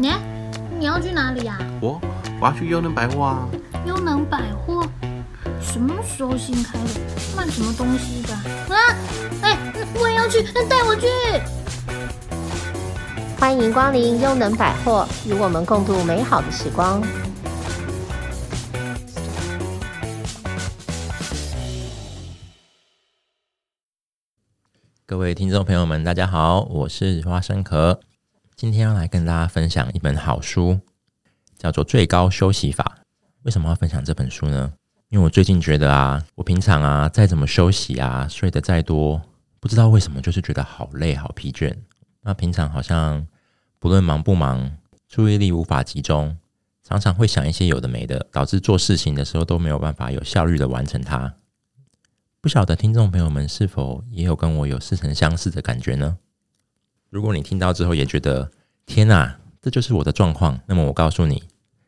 你你要去哪里呀？我我要去优能百货啊。优能百货什么时候新开的？卖什么东西的？啊！哎，我也要去，带我去。欢迎光临优能百货，与我们共度美好的时光。各位听众朋友们，大家好，我是花生壳。今天要来跟大家分享一本好书，叫做《最高休息法》。为什么要分享这本书呢？因为我最近觉得啊，我平常啊再怎么休息啊，睡得再多，不知道为什么就是觉得好累、好疲倦。那平常好像不论忙不忙，注意力无法集中，常常会想一些有的没的，导致做事情的时候都没有办法有效率的完成它。不晓得听众朋友们是否也有跟我有似曾相识的感觉呢？如果你听到之后也觉得天哪，这就是我的状况，那么我告诉你，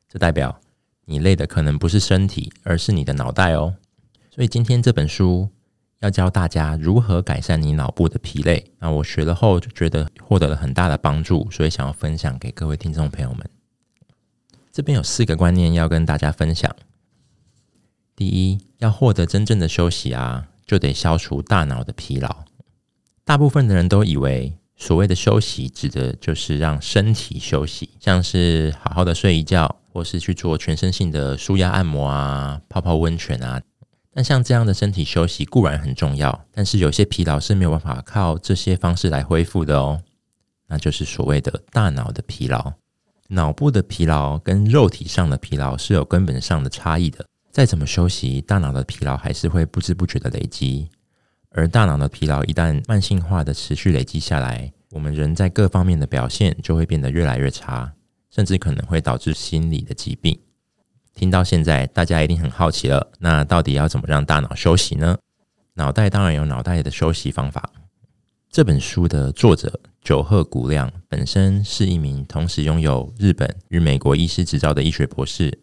这代表你累的可能不是身体，而是你的脑袋哦。所以今天这本书要教大家如何改善你脑部的疲累。那我学了后就觉得获得了很大的帮助，所以想要分享给各位听众朋友们。这边有四个观念要跟大家分享。第一，要获得真正的休息啊，就得消除大脑的疲劳。大部分的人都以为，所谓的休息指的就是让身体休息，像是好好的睡一觉，或是去做全身性的舒压按摩啊、泡泡温泉啊。但像这样的身体休息固然很重要，但是有些疲劳是没有办法靠这些方式来恢复的哦。那就是所谓的大脑的疲劳。脑部的疲劳跟肉体上的疲劳是有根本上的差异的。再怎么休息，大脑的疲劳还是会不知不觉的累积。而大脑的疲劳一旦慢性化的持续累积下来，我们人在各方面的表现就会变得越来越差，甚至可能会导致心理的疾病。听到现在，大家一定很好奇了，那到底要怎么让大脑休息呢？脑袋当然有脑袋的休息方法。这本书的作者久贺古亮本身是一名同时拥有日本与美国医师执照的医学博士。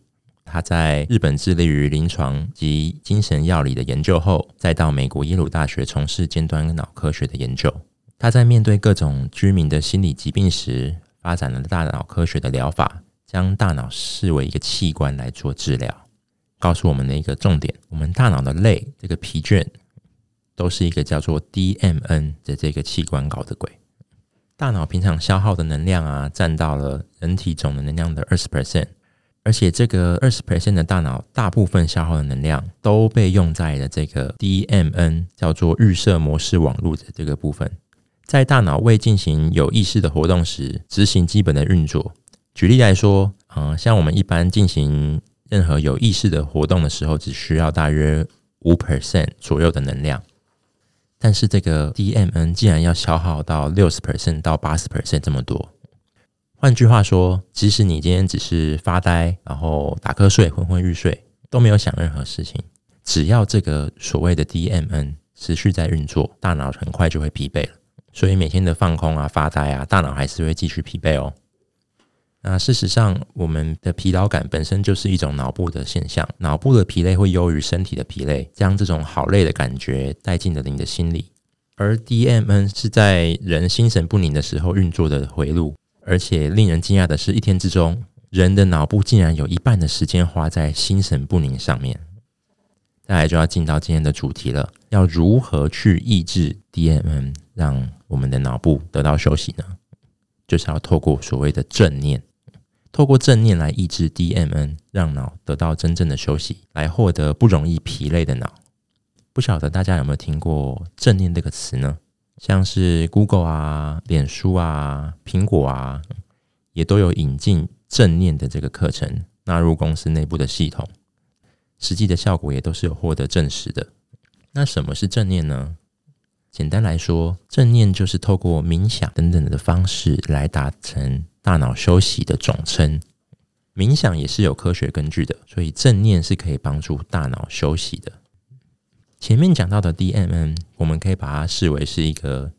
他在日本致力于临床及精神药理的研究后，再到美国耶鲁大学从事尖端脑科学的研究。他在面对各种居民的心理疾病时，发展了大脑科学的疗法，将大脑视为一个器官来做治疗。告诉我们的一个重点：我们大脑的累、这个疲倦，都是一个叫做 DMN 的这个器官搞的鬼。大脑平常消耗的能量啊，占到了人体总的能量的二十 percent。而且这个二十 percent 的大脑大部分消耗的能量都被用在了这个 DMN 叫做预设模式网络的这个部分，在大脑未进行有意识的活动时，执行基本的运作。举例来说，嗯，像我们一般进行任何有意识的活动的时候，只需要大约五 percent 左右的能量，但是这个 DMN 竟然要消耗到六十 percent 到八十 percent 这么多。换句话说，即使你今天只是发呆，然后打瞌睡、昏昏欲睡，都没有想任何事情，只要这个所谓的 DMN 持续在运作，大脑很快就会疲惫了。所以每天的放空啊、发呆啊，大脑还是会继续疲惫哦。那事实上，我们的疲劳感本身就是一种脑部的现象，脑部的疲累会优于身体的疲累，将这种好累的感觉带进了你的心里。而 DMN 是在人心神不宁的时候运作的回路。而且令人惊讶的是，一天之中，人的脑部竟然有一半的时间花在心神不宁上面。再来就要进到今天的主题了，要如何去抑制 DMN，让我们的脑部得到休息呢？就是要透过所谓的正念，透过正念来抑制 DMN，让脑得到真正的休息，来获得不容易疲累的脑。不晓得大家有没有听过“正念”这个词呢？像是 Google 啊、脸书啊、苹果啊，也都有引进正念的这个课程纳入公司内部的系统，实际的效果也都是有获得证实的。那什么是正念呢？简单来说，正念就是透过冥想等等的方式来达成大脑休息的总称。冥想也是有科学根据的，所以正念是可以帮助大脑休息的。前面讲到的 DMN，我们可以把它视为是一个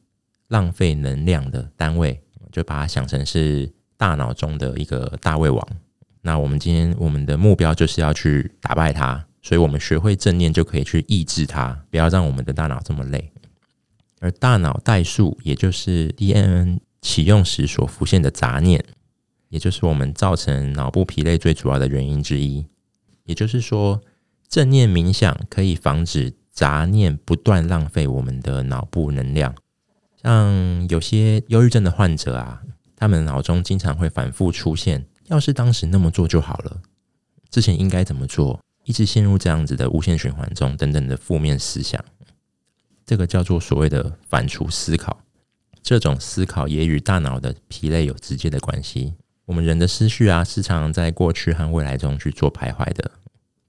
浪费能量的单位，就把它想成是大脑中的一个大胃王。那我们今天我们的目标就是要去打败它，所以我们学会正念就可以去抑制它，不要让我们的大脑这么累。而大脑代数，也就是 DMN 启用时所浮现的杂念，也就是我们造成脑部疲累最主要的原因之一。也就是说，正念冥想可以防止杂念不断浪费我们的脑部能量。像有些忧郁症的患者啊，他们脑中经常会反复出现：要是当时那么做就好了，之前应该怎么做？一直陷入这样子的无限循环中，等等的负面思想。这个叫做所谓的反刍思考。这种思考也与大脑的疲累有直接的关系。我们人的思绪啊，是常常在过去和未来中去做徘徊的，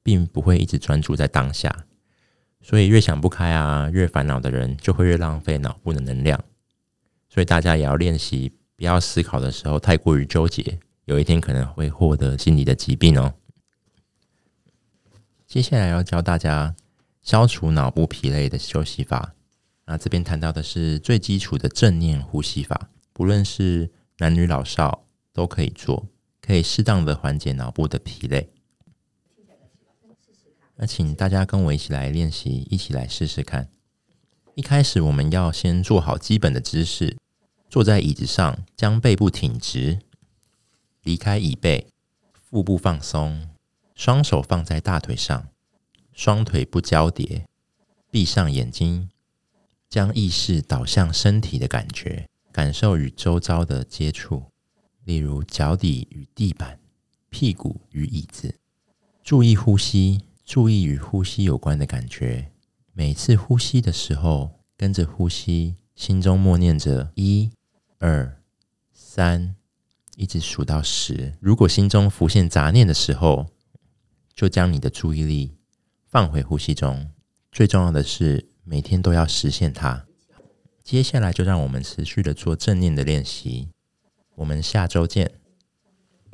并不会一直专注在当下。所以越想不开啊，越烦恼的人，就会越浪费脑部的能量。所以大家也要练习，不要思考的时候太过于纠结，有一天可能会获得心理的疾病哦。接下来要教大家消除脑部疲累的休息法。那这边谈到的是最基础的正念呼吸法，不论是男女老少都可以做，可以适当的缓解脑部的疲累。那请大家跟我一起来练习，一起来试试看。一开始我们要先做好基本的姿势，坐在椅子上，将背部挺直，离开椅背，腹部放松，双手放在大腿上，双腿不交叠，闭上眼睛。将意识导向身体的感觉，感受与周遭的接触，例如脚底与地板、屁股与椅子。注意呼吸，注意与呼吸有关的感觉。每次呼吸的时候，跟着呼吸，心中默念着一、二、三，一直数到十。如果心中浮现杂念的时候，就将你的注意力放回呼吸中。最重要的是，每天都要实现它。接下来就让我们持续的做正念的练习。我们下周见。